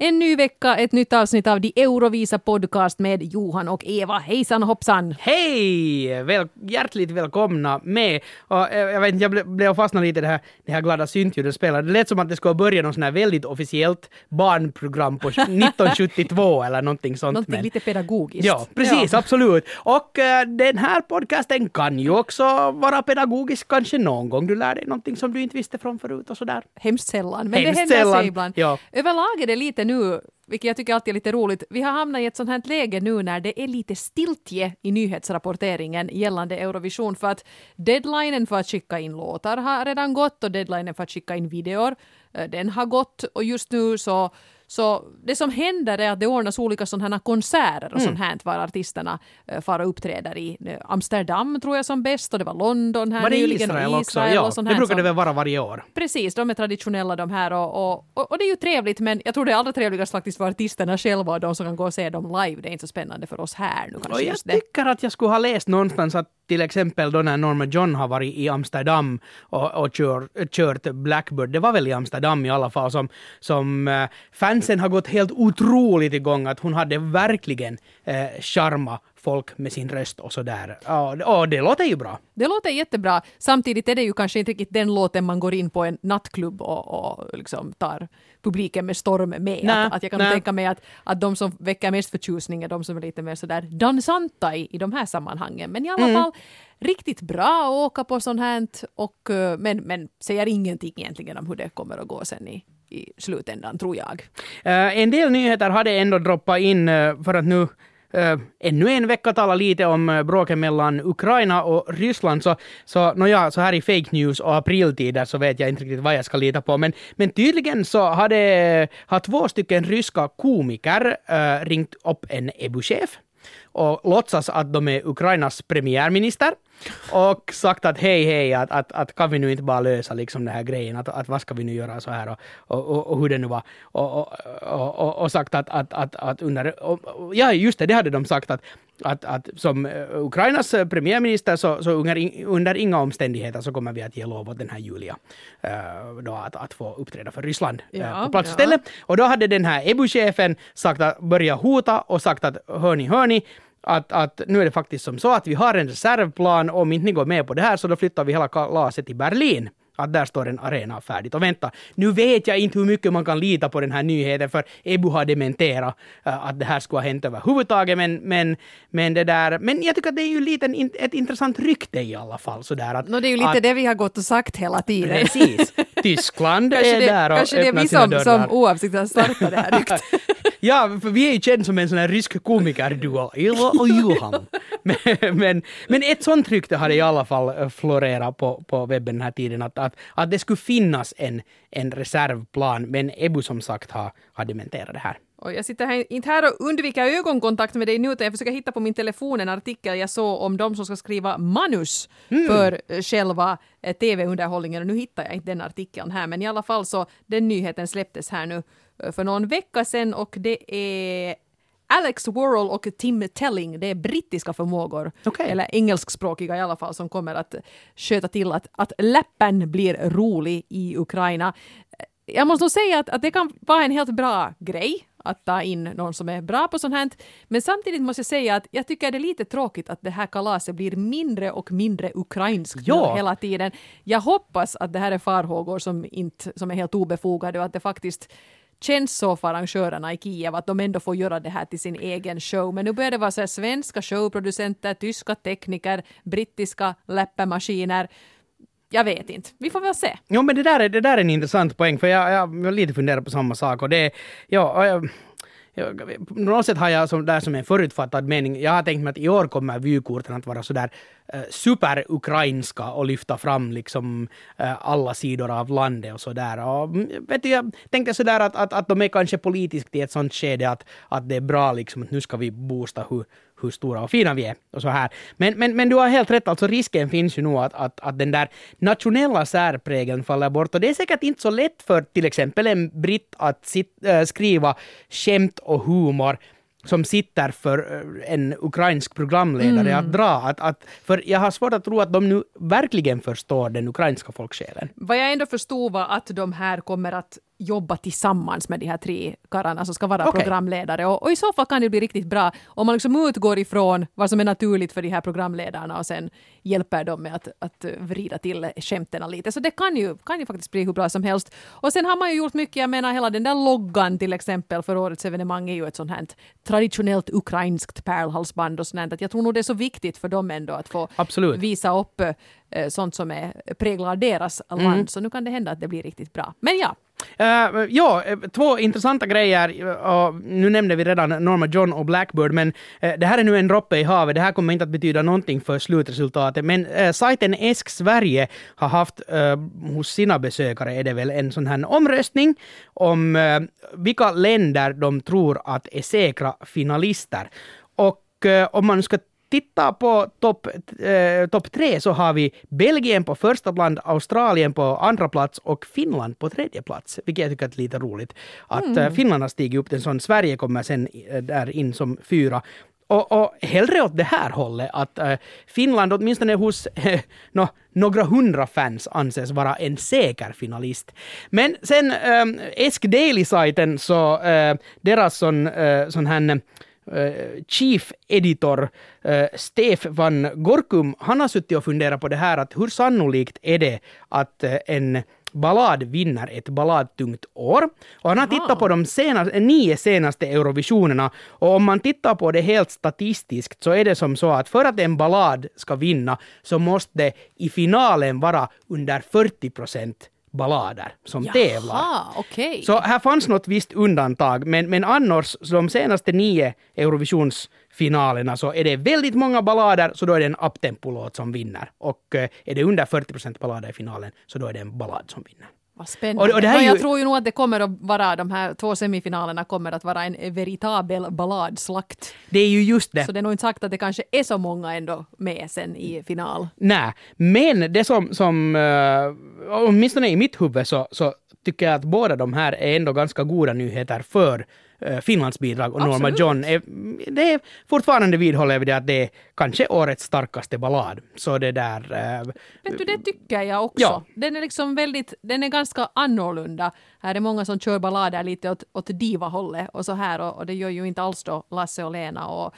En ny vecka, ett nytt avsnitt av The Eurovisa podcast med Johan och Eva. Hejsan hoppsan! Hej! Väl, hjärtligt välkomna med. Och, eh, jag vet inte, jag ble, blev fastnad lite i det här, det här glada syntljudet spelade. Det lät som att det skulle börja något sånt här väldigt officiellt barnprogram på 1972 eller någonting sånt. Någonting men- lite pedagogiskt. Ja, precis, absolut. Och eh, den här podcasten kan ju också vara pedagogisk kanske någon gång. Du lär dig någonting som du inte visste från förut och sådär. Hemskt sällan, men Hemskt det händer sällan, sig ibland. ja. Överlag är det lite nu, vilket jag tycker alltid är lite roligt, vi har hamnat i ett sånt här läge nu när det är lite stiltje i nyhetsrapporteringen gällande Eurovision för att deadlinen för att skicka in låtar har redan gått och deadlinen för att skicka in videor, eh, den har gått. Och just nu så så det som händer är att det ordnas olika sådana här konserter och sånt här var artisterna uh, far och uppträder i eh, Amsterdam tror jag som bäst och det var London här Var det nyligen Israel och också? Israel Ja, och sånt det brukar det väl vara varje år. Precis, de är traditionella de här och, och, och, och det är ju trevligt men jag tror det är allra trevligast faktiskt för artisterna själva och de som kan gå och se dem live. Det är inte så spännande för oss här nu Och kanske jag just det. tycker att jag skulle ha läst någonstans att till exempel då när Norma John har varit i Amsterdam och, och kör, kört Blackbird, det var väl i Amsterdam i alla fall, som, som eh, fansen har gått helt otroligt igång, att hon hade verkligen eh, charma folk med sin röst och sådär. Ja, och det låter ju bra. Det låter jättebra. Samtidigt är det ju kanske inte riktigt den låten man går in på en nattklubb och, och liksom tar publiken med storm med. Nej, att, att jag kan nej. tänka mig att, att de som väcker mest förtjusning är de som är lite mer sådär dansanta i, i de här sammanhangen. Men i alla Mm. fall riktigt bra att åka på sånt här och, eh, men, men säger ingenting egentligen om hur det kommer att gå sen i, i slutändan tror jag. Eh, en del nyheter hade ändå droppat in eh, för att nu Uh, ännu en vecka tala lite om bråken mellan Ukraina och Ryssland. Så, så, nåja, så här i fake news och apriltider så vet jag inte riktigt vad jag ska lita på. Men, men tydligen så hade, har två stycken ryska komiker äh, ringt upp en EBU-chef och låtsas att de är Ukrainas premiärminister och sagt att hej hej, att, att, att kan vi nu inte bara lösa liksom den här grejen, att, att vad ska vi nu göra så här och, och, och, och hur det nu var. Och, och, och, sagt att, att, att, att under, ja just det, det hade de sagt att, att, att som eh, Ukrainas eh, premiärminister så, så under, under inga omständigheter så kommer vi att ge lov åt den här Julia eh, då att, att få uppträda för Ryssland Ja, på plats och ja. ställe. Och då hade den här EBU-chefen sagt att börja hota och sagt att hörni, hörni, att, att nu är det faktiskt som så att vi har en reservplan, om inte ni går med på det här så då flyttar vi hela kalaset till Berlin. Att där står en arena färdigt. Och vänta, nu vet jag inte hur mycket man kan lita på den här nyheten för EBU har dementerat äh, att det här skulle ha hänt överhuvudtaget. Men, men, men det där, men jag tycker att det är ju lite en, ett intressant rykte i alla fall. Sådär, att, Nå, det är ju lite att, det vi har gått och sagt hela tiden. Precis. Tyskland är det, där och kanske det är öppnar vi sina som, dörrar. som oavsiktligt har startat det här ryktet. Ja, för vi är ju kända som en sån här rysk komikerduo, Ylva och Johan. Men, men, men ett sånt rykte hade i alla fall eh, florerat på, på webben den här tiden, att, att, att det skulle finnas en, en reservplan, men EBU som sagt har, har dementerat det här. Och jag sitter här, inte här och undviker ögonkontakt med dig nu, utan jag försöker hitta på min telefon en artikel jag såg om de som ska skriva manus för eh, själva eh, tv-underhållningen. Och nu hittar jag inte den artikeln här, men i alla fall så den nyheten släpptes här nu för någon vecka sedan och det är Alex Worrell och Tim Telling, det är brittiska förmågor, Okej. eller engelskspråkiga i alla fall, som kommer att sköta till att, att läppen blir rolig i Ukraina. Jag måste nog säga att, att det kan vara en helt bra grej att ta in någon som är bra på sånt här. Men samtidigt måste jag säga att jag tycker det är lite tråkigt att det här kalaset blir mindre och mindre ukrainskt Ja. hela tiden. Jag hoppas att det här är farhågor som, inte, som är helt obefogade och att det faktiskt känns så för arrangörerna i Kiev att de ändå får göra det här till sin egen show. Men nu börjar det vara så här svenska showproducenter, tyska tekniker, brittiska läppemaskiner. Jag vet inte. Vi får väl se. Jo, men det där är, det där är en intressant poäng, för jag, jag, jag lite funderar på samma sak. Och det, är- ja, jag, jag, på något sätt har jag som, där som en förutfattad mening, jag har tänkt mig att i år kommer vykorten att vara sådär eh, superukrainska och lyfta fram liksom eh, alla sidor av landet och sådär. Och, mm, vet du, jag tänkte sådär att, att, att de är kanske politiskt i ett sånt skede att, att det är bra liksom att nu ska vi boosta hur, hur stora och fina vi är och så här. Men, men, men du har helt rätt, alltså risken finns ju nog att, att, att den där nationella särprägeln faller bort. Och det är säkert inte så lätt för till exempel en britt att sit, äh, skriva skämt och humor som sitter för äh, en ukrainsk programledare att dra. Att, att, för jag har svårt att tro att de nu verkligen förstår den ukrainska folksjälen. Vad jag ändå förstod var att de här kommer att jobba tillsammans med de här tre karlarna som ska vara Okej. programledare. Och, och i så fall kan det bli riktigt bra om man liksom utgår ifrån vad som är naturligt för de här programledarna och sen hjälper dem med att, att vrida till skämten lite. Så det kan ju, kan ju faktiskt bli hur bra som helst. Och sen har man ju gjort mycket, jag menar hela den där loggan till exempel för årets evenemang är ju ett sånt här traditionellt ukrainskt pärlhalsband och sånt. Att jag tror nog det är så viktigt för dem ändå att få Absolut. visa upp eh, sånt som är präglar deras land. Så nu kan det hända att det blir riktigt bra. Men ja, Uh, ja, eh, två intressanta grejer. Uh, nu nämnde vi redan Norma John och Blackbird, men uh, det här är nu en droppe i havet. Det här kommer inte att betyda någonting för slutresultatet. Men uh, sajten Esk Sverige har haft hos sina besökare är det väl en sån här omröstning om vilka länder de tror att är säkra finalister. Och om man ska titta på topp eh, top tre så har vi Belgien på första plats, Australien på andra plats och Finland på tredje plats. Vilket jag tycker är lite roligt. Att eh, Finland har stigit upp en sån. Sverige kommer sen eh, där in som fyra. Och, och hellre åt det här hållet, att eh, Finland åtminstone hos eh, nå- några hundra fans anses vara en säker finalist. Men sen eh, Esk Daily-sajten, så eh, deras sån, eh, sån här chief editor eh, Stef van Gorkum, han har suttit och funderat på det här att hur sannolikt är det att eh, en ballad vinner ett balladtungt år. Och han har tittat på de senaste, nio senaste Eurovisionerna och om man tittar på det helt statistiskt så är det som så att för att en ballad ska vinna så måste det i finalen vara under 40 procent ballader som tävlar. Jaha, okej. Så här fanns något visst undantag, men, men annars, de senaste nio Eurovisionsfinalerna så är det väldigt många ballader, så då är det en uptempo-låt som vinner. Och eh, är det under 40 procent ballader i finalen, så då är det en ballad som vinner. Vad spännande. Och- och det här är Men jag ju- tror ju nog att det kommer att vara, de här två semifinalerna kommer att vara en veritabel balladslakt. Det är ju just det. Så det är nog inte sagt att det kanske är så många ändå med sen i final. Nej, men det som, som uh, åtminstone i mitt huvud så, så tycker jag att båda de här är ändå ganska goda nyheter för Finlands bidrag och Norma. John. Är, det är fortfarande vidhåller vi det att det är kanske årets starkaste ballad. Så det där... Uh, Vet du, det tycker jag också. Ja. Den är liksom väldigt, den är ganska annorlunda. Här är många som kör ballader lite åt, åt diva-hållet och så här och, och det gör ju inte alls då Lasse och Lena och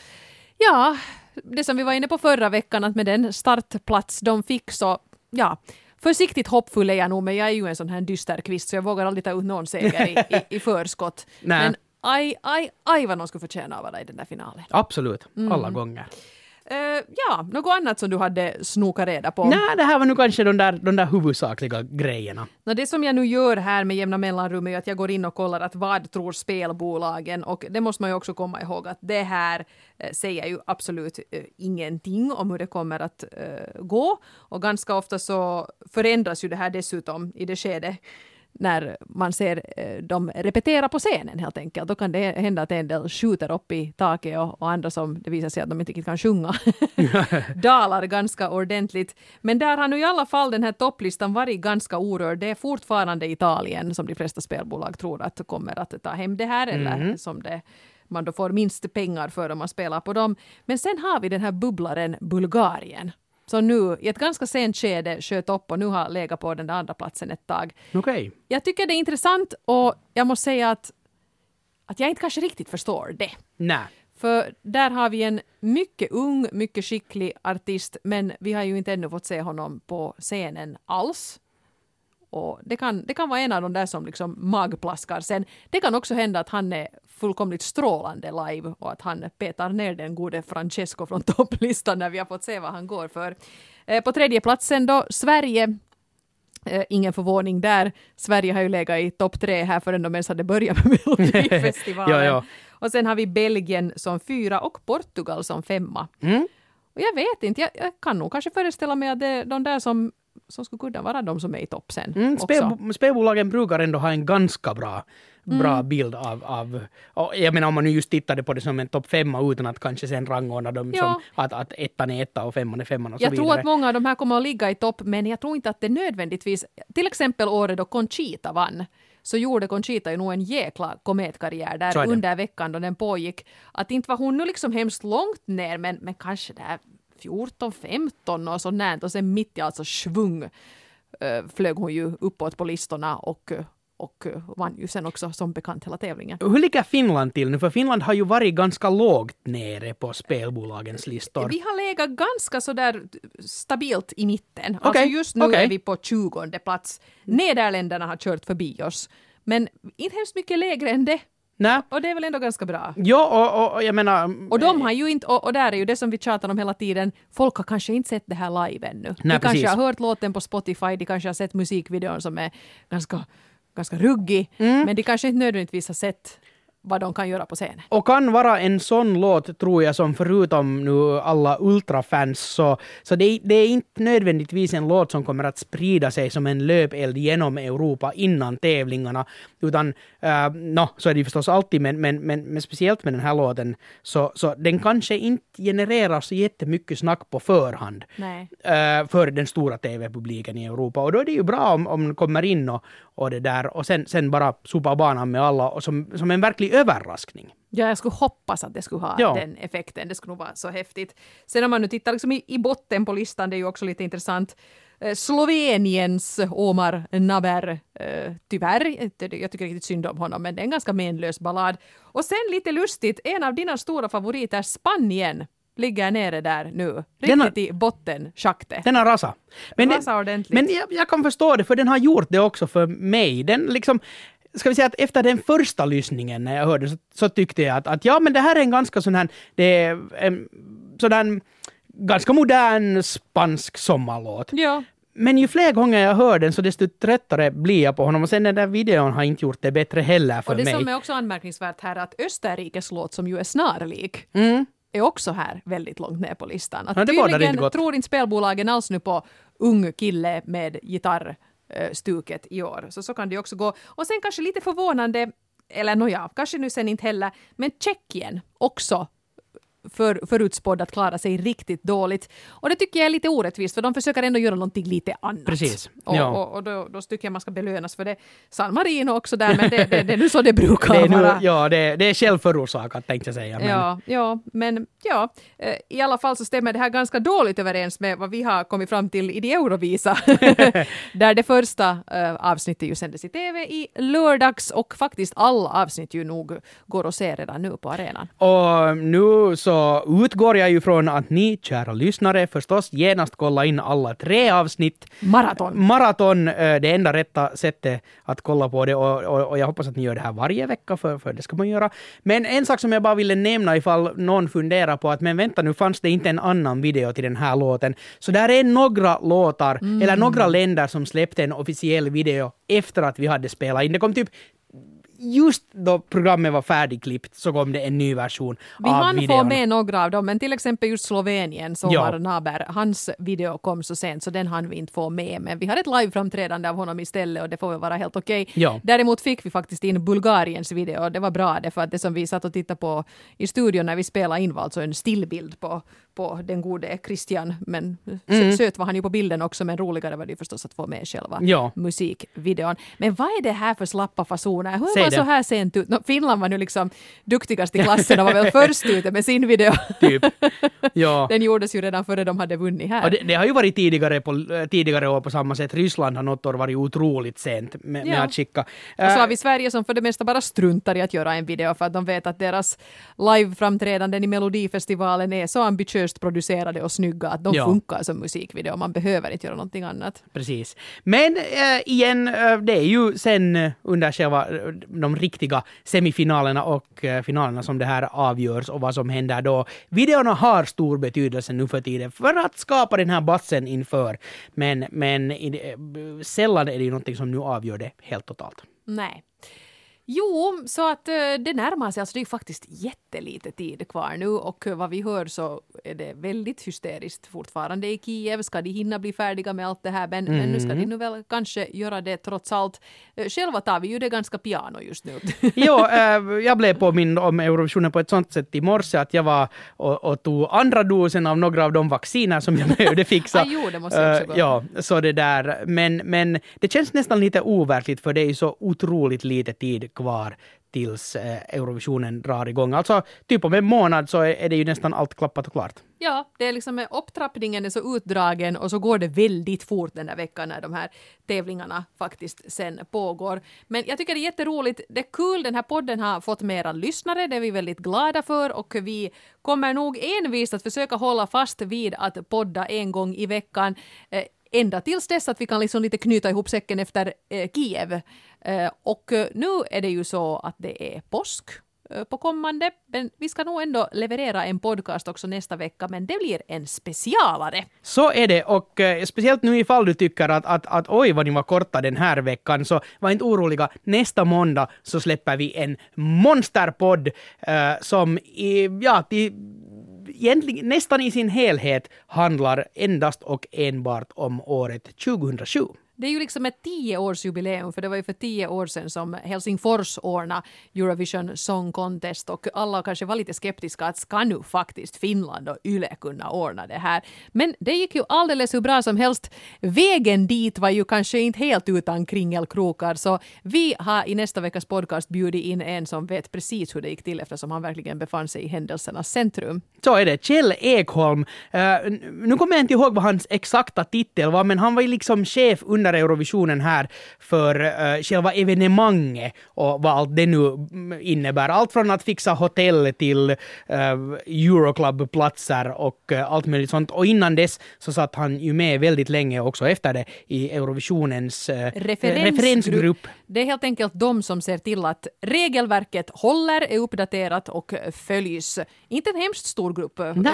ja, det som vi var inne på förra veckan att med den startplats de fick så ja, Försiktigt hoppfull är jag nog, men jag är ju en sån här dyster kvist så jag vågar aldrig ta ut någon seger i, i, i förskott. Nej. Men aj, aj, aj vad någon skulle förtjäna att vara i den där finalen. absolut, Mm. alla gånger. Eh, ja, något annat som du hade snokat reda på? Nej, det här var nu kanske de där, de där huvudsakliga grejerna. Nå, det som jag nu gör här med jämna mellanrum är att jag går in och kollar att vad tror spelbolagen och det måste man ju också komma ihåg att det här eh, säger ju absolut eh, ingenting om hur det kommer att eh, gå och ganska ofta så förändras ju det här dessutom i det skede när man ser eh, dem repetera på scenen helt enkelt. Då kan det hända att en del skjuter upp i taket och, och andra som det visar sig att de inte riktigt kan sjunga dalar ganska ordentligt. Men där har nu i alla fall den här topplistan varit ganska orörd. Det är fortfarande Italien som de flesta spelbolag tror att kommer att ta hem det här eller som det man då får minst pengar för om man spelar på dem. Men sen har vi den här bubblaren Bulgarien som nu i ett ganska sent skede sköt upp och nu har legat på den där andra platsen ett tag. Okej. Jag tycker det är intressant och jag måste säga att, att jag inte kanske riktigt förstår det. Nej. För där har vi en mycket ung, mycket skicklig artist, men vi har ju inte ännu fått se honom på scenen alls. Och det kan, det kan vara en av de där som liksom magplaskar sen. Det kan också hända att han är fullkomligt strålande live och att han petar ner den gode Francesco från topplistan när vi har fått se vad han går för. Eh, på tredje platsen då Sverige. Eh, ingen förvåning där. Sverige har ju legat i topp tre här förrän de ens hade börjat med Melodifestivalen. Ja, ja. Och sen har vi Belgien som fyra och Portugal som femma. Mm. Och jag vet inte, jag, jag kan nog kanske föreställa mig att det är de där som, som skulle kunna vara de som är i topp sen. Mm, spel, spelbolagen brukar ändå ha en ganska bra, bra Mm. bild av, av... Jag menar om man nu just tittade på det som en topp femma utan att kanske sen rangordna dem Ja. som att, att ettan är etta och femman är femman och så Jag vidare. tror att många av de här kommer att ligga i topp, men jag tror inte att det nödvändigtvis... Till exempel året då Conchita vann, så gjorde Conchita ju nog en jäkla kometkarriär där under veckan då den pågick. Att inte var hon nu liksom hemskt långt ner, men, men kanske där 14, 15 och sånt där. Och sen mitt i alltså svung eh, flög hon ju uppåt på listorna och och vann ju sen också som bekant hela tävlingen. Hur ligger Finland till nu? För Finland har ju varit ganska lågt nere på spelbolagens listor. Vi har legat ganska sådär stabilt i mitten. Okej, Alltså just nu okej. är vi på 20 plats. Nederländerna har kört förbi oss. Men inte hemskt mycket lägre än det. Nej. Och det är väl ändå ganska bra. Ja, och, och, och jag menar... Och de har ju inte, och, och där är ju det som vi tjatar om hela tiden, folk har kanske inte sett det här live ännu. Nej, de kanske har hört låten på Spotify, de kanske har sett musikvideon som är ganska, ganska ruggig, Mm. men de kanske inte nödvändigtvis har sett vad de kan göra på scenen. Och kan vara en sån låt, tror jag, som förutom nu alla ultrafans, så, så det, det är inte nödvändigtvis en låt som kommer att sprida sig som en löpeld genom Europa innan tävlingarna. Utan, uh, no, så är det förstås alltid, men, men, men, men speciellt med den här låten, så, så den kanske inte genererar så jättemycket snack på förhand. Eh, för den stora tv-publiken i Europa. Och då är det ju bra om, om den kommer in och, och det där och sen, sen bara sopa banan med alla och som, som en verklig överraskning. Ja, jag skulle hoppas att det skulle ha Ja. den effekten. Det skulle nog vara så häftigt. Sen om man nu tittar liksom i, i botten på listan, det är ju också lite intressant. Eh, Sloveniens Omar Naber, eh, tyvärr, jag tycker riktigt synd om honom, men det är en ganska menlös ballad. Och sen lite lustigt, en av dina stora favoriter, Spanien, ligger nere där nu. Den har- Riktigt i botten, schaktet. Den har rasat. Men, ordentligt. men jag, jag kan förstå det, för den har gjort det också för mig. Den liksom, ska vi säga att efter den första lyssningen när jag hörde så, så tyckte jag att, att ja, men det här är en ganska sån här, det är en sån här ganska modern spansk sommarlåt. Ja, Men ju fler gånger jag hör den så desto tröttare blir jag på honom och sen den där videon har inte gjort det bättre heller för och det mig. som är också anmärkningsvärt här är att Österrikes låt, som ju är snarlik, Mm. är också här väldigt långt ner på listan. Att Ja, inte tydligen gott. tror inte spelbolagen alls nu på ung kille med Eh, stuket i år. Så så kan det ju också gå. Och sen kanske lite förvånande, eller nåja, kanske nu sen inte heller, men Tjeckien också för, förutspådd att klara sig riktigt dåligt. Och det tycker jag är lite orättvist, för de försöker ändå göra någonting lite annat. Precis, Och, ja. och, och då, då tycker jag man ska belönas för det. San Marino också där, men det, det, det är nu så det brukar Det är, nu, vara. ja, det, det är självförorsakat tänkte jag säga. Men, Ja, ja, men ja, eh, i alla fall så stämmer det här ganska dåligt överens med vad vi har kommit fram till i de Eurovisa. där det första eh, avsnittet ju sändes i tv i lördags och faktiskt alla avsnitt ju nog går att se redan nu på arenan. Och nu så utgår jag ju från att ni, kära lyssnare, förstås genast kolla in alla tre avsnitt. Maraton. Maraton, eh, det enda rätta sättet att kolla på det och, och, och jag hoppas att ni gör det här varje vecka, för, för det ska man göra. Men en sak som jag bara ville nämna ifall någon funderar på att men vänta nu fanns det inte en annan video till den här låten. Så där är några låtar, eller några länder som släppte en officiell video efter att vi hade spelat in. Det kom typ just då programmet var färdigklippt så kom det en ny version Vi av hann få videon. med några av dem, men till exempel just Slovenien. Somar Naber, hans video kom så sent så den hann vi inte få med. Men vi hade ett liveframträdande av honom istället och det får väl vara helt okej. Ja. Däremot fick vi faktiskt in Bulgariens video och det var bra det för att det som vi satt och tittade på i studion när vi spelade in var alltså en stillbild på, på den gode Christian. Men Mm. sö- söt var han ju på bilden också men roligare var det ju förstås att få med själva Ja. musikvideon. Men vad är det här för slappa fasoner? Hur Säg. Så här sent ut? Nå, Finland var nu liksom duktigast i klassen och var väl först ute med sin video. Typ. Ja. Den gjordes ju redan före de hade vunnit här. Det, det har ju varit tidigare, på, eh, tidigare år på samma sätt. Ryssland har något år varit otroligt sent med, med Ja. att skicka. Och så har Äh, vi Sverige som för det mesta bara struntar i att göra en video för att de vet att deras liveframträdanden i Melodifestivalen är så ambitiöst producerade och snygga att de Ja. funkar som musikvideo. Man behöver inte göra någonting annat. Precis. Men äh, igen, det är ju sen under själva de riktiga semifinalerna och eh, finalerna som det här avgörs och vad som händer då. Videorna har stor betydelse nu för tiden för att skapa den här bassen inför. Men, men eh, sällan är det ju någonting som nu avgör det helt totalt. Nej. Jo, så att eh, det närmar sig. Alltså det är faktiskt jättelite tid kvar nu och eh, vad vi hör så är det väldigt hysteriskt fortfarande i Kiev. Ska de hinna bli färdiga med allt det här? Men, men nu ska de nu väl kanske göra det trots allt. Eh, Själva tar vi ju det ganska piano just nu. Jo, jag blev påmind om Eurovisionen på ett sånt sätt i morse att jag var och, och tog andra dosen av några av de vacciner som jag behövde fixa. Ah, jo, det måste jag också gå. Ja, så det där. Men, men det känns nästan lite overkligt för det är så otroligt lite tid kvar tills eh, Eurovisionen drar igång. Alltså typ om en månad så är det ju nästan allt klappat och klart. Ja, det är liksom eh, upptrappningen är så utdragen och så går det väldigt fort den där veckan när de här tävlingarna faktiskt sen pågår. Men jag tycker det är jätteroligt. Det är kul, den här podden har fått mera lyssnare, det är vi väldigt glada för och vi kommer nog envist att försöka hålla fast vid att podda en gång i veckan. Eh, Ända tills dess att vi kan liksom lite knyta ihop säcken efter eh, Kiev. Eh, och eh, nu är det ju så att det är påsk eh, på kommande, men vi ska nog ändå leverera en podcast också nästa vecka, men det blir en specialare. Så är det, och eh, speciellt nu ifall du tycker att, att, att oj vad ni var korta den här veckan, så var inte oroliga. Nästa måndag så släpper vi en monsterpodd eh, som i, ja, till, egentligen nästan i sin helhet handlar endast och enbart om året 2007. Det är ju liksom ett tioårsjubileum, för det var ju för tio år sedan som Helsingfors ordnade Eurovision Song Contest och alla kanske var lite skeptiska att ska nu faktiskt Finland och YLE kunna ordna det här? Men det gick ju alldeles hur bra som helst. Vägen dit var ju kanske inte helt utan kringelkrokar, så vi har i nästa veckas podcast bjudit in en som vet precis hur det gick till eftersom han verkligen befann sig i händelsernas centrum. Så är det. Kjell Ekholm. Uh, nu kommer jag inte ihåg vad hans exakta titel var, men han var ju liksom chef under Eurovisionen här för uh, själva evenemanget och vad allt det nu innebär. Allt från att fixa hotell till uh, Euroclub-platser och uh, allt möjligt sånt. Och innan dess så satt han ju med väldigt länge också efter det i Eurovisionens uh, Referensgrupp. referensgrupp. Det är helt enkelt de som ser till att regelverket håller, är uppdaterat och följs. Inte en hemskt stor grupp, Nej,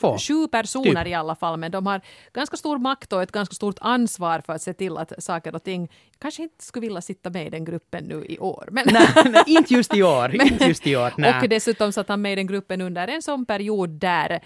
få. sju personer Typ. i alla fall, men de har ganska stor makt och ett ganska stort ansvar för att se till att saker och ting kanske inte skulle vilja sitta med i den gruppen nu i år. Men nej, inte just i år. inte just i år. Nej. och dessutom satt han med i den gruppen under en sån period där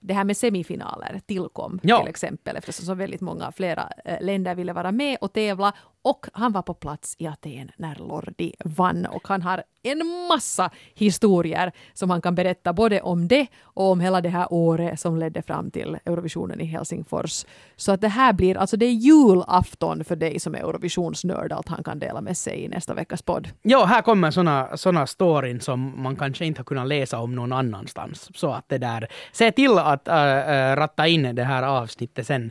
det här med semifinaler tillkom Ja. till exempel eftersom så väldigt många flera eh, länder ville vara med och tävla och han var på plats i Aten när Lordi vann och han har en massa historier som han kan berätta både om det och om hela det här året som ledde fram till Eurovisionen i Helsingfors. Så att det här blir, alltså det är julafton för dig som är Eurovisionsnörd allt han kan dela med sig i nästa veckas podd. Ja, här kommer såna, såna storyn som man kanske inte har kunnat läsa om någon annanstans. Så att det där, se till att äh, äh, ratta in det här avsnittet sen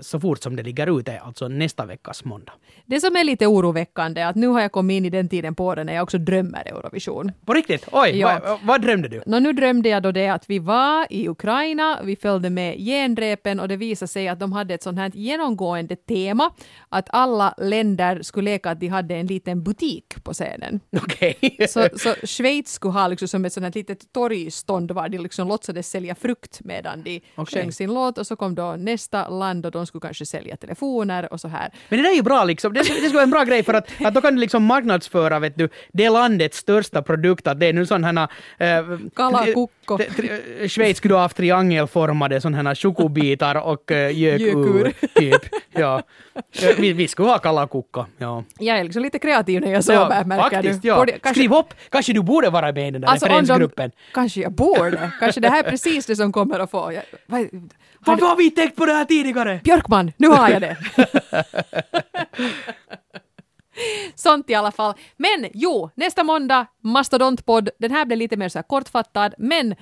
så fort som det ligger ute, alltså nästa veckas måndag. Det som är lite oroväckande är att nu har jag kommit in i den tiden på året när jag också drömmer Eurovision. På riktigt? Oj, Ja. vad, vad drömde du? Nå, nu drömde jag då det att vi var i Ukraina, vi följde med genrepen och det visade sig att de hade ett sånt här genomgående tema att alla länder skulle leka att de hade en liten butik på scenen. Okej. Så, så Schweiz skulle ha liksom som ett sånt här litet torgstånd var de liksom låtsades sälja frukt medan de Okej. sjöng sin låt och så kom då nästa land och de skulle kanske sälja telefoner och så här. Men det där är ju bra liksom. Det, det skulle vara en bra grej för att, att då kan du liksom marknadsföra vet du, det landets största produkt. Att det är nu sådana här... Äh, Kalakukko. tri- tri- Schweiz skulle ha haft triangelformade sådana här chokobitar och äh, gökur. Typ. Ja. Äh, Vi, vi skulle ha kalakukka. Ja. Jag är liksom lite kreativ när jag sover märker faktiskt, du. ja. Borde- kanske- Skriv upp! Kanske du borde vara med i den där Alltså om de, referensgruppen. kanske jag borde. Kanske det här är precis det som kommer att få. Jag, vad, Varför har vi inte tänkt på det här tidigare? Björkman, nu har jag det. Sånt i alla fall. Men jo, nästa måndag, mastodontpodd. Den här blir lite mer så kortfattad, men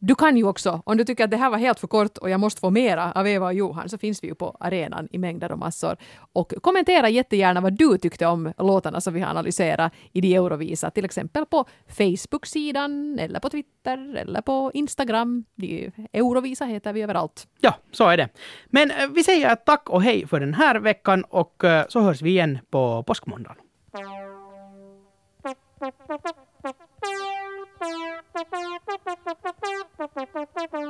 du kan ju också, om du tycker att det här var helt för kort och jag måste få mera av Eva och Johan, så finns vi ju på arenan i mängder och massor. Och kommentera jättegärna vad du tyckte om låtarna som vi har analyserat i de Eurovisa, till exempel på Facebook-sidan eller på Twitter eller på Instagram. De Eurovisa heter vi överallt. Ja, så är det. Men eh, vi säger tack och hej för den här veckan och eh, så hörs vi igen på påskmåndagen. パパ。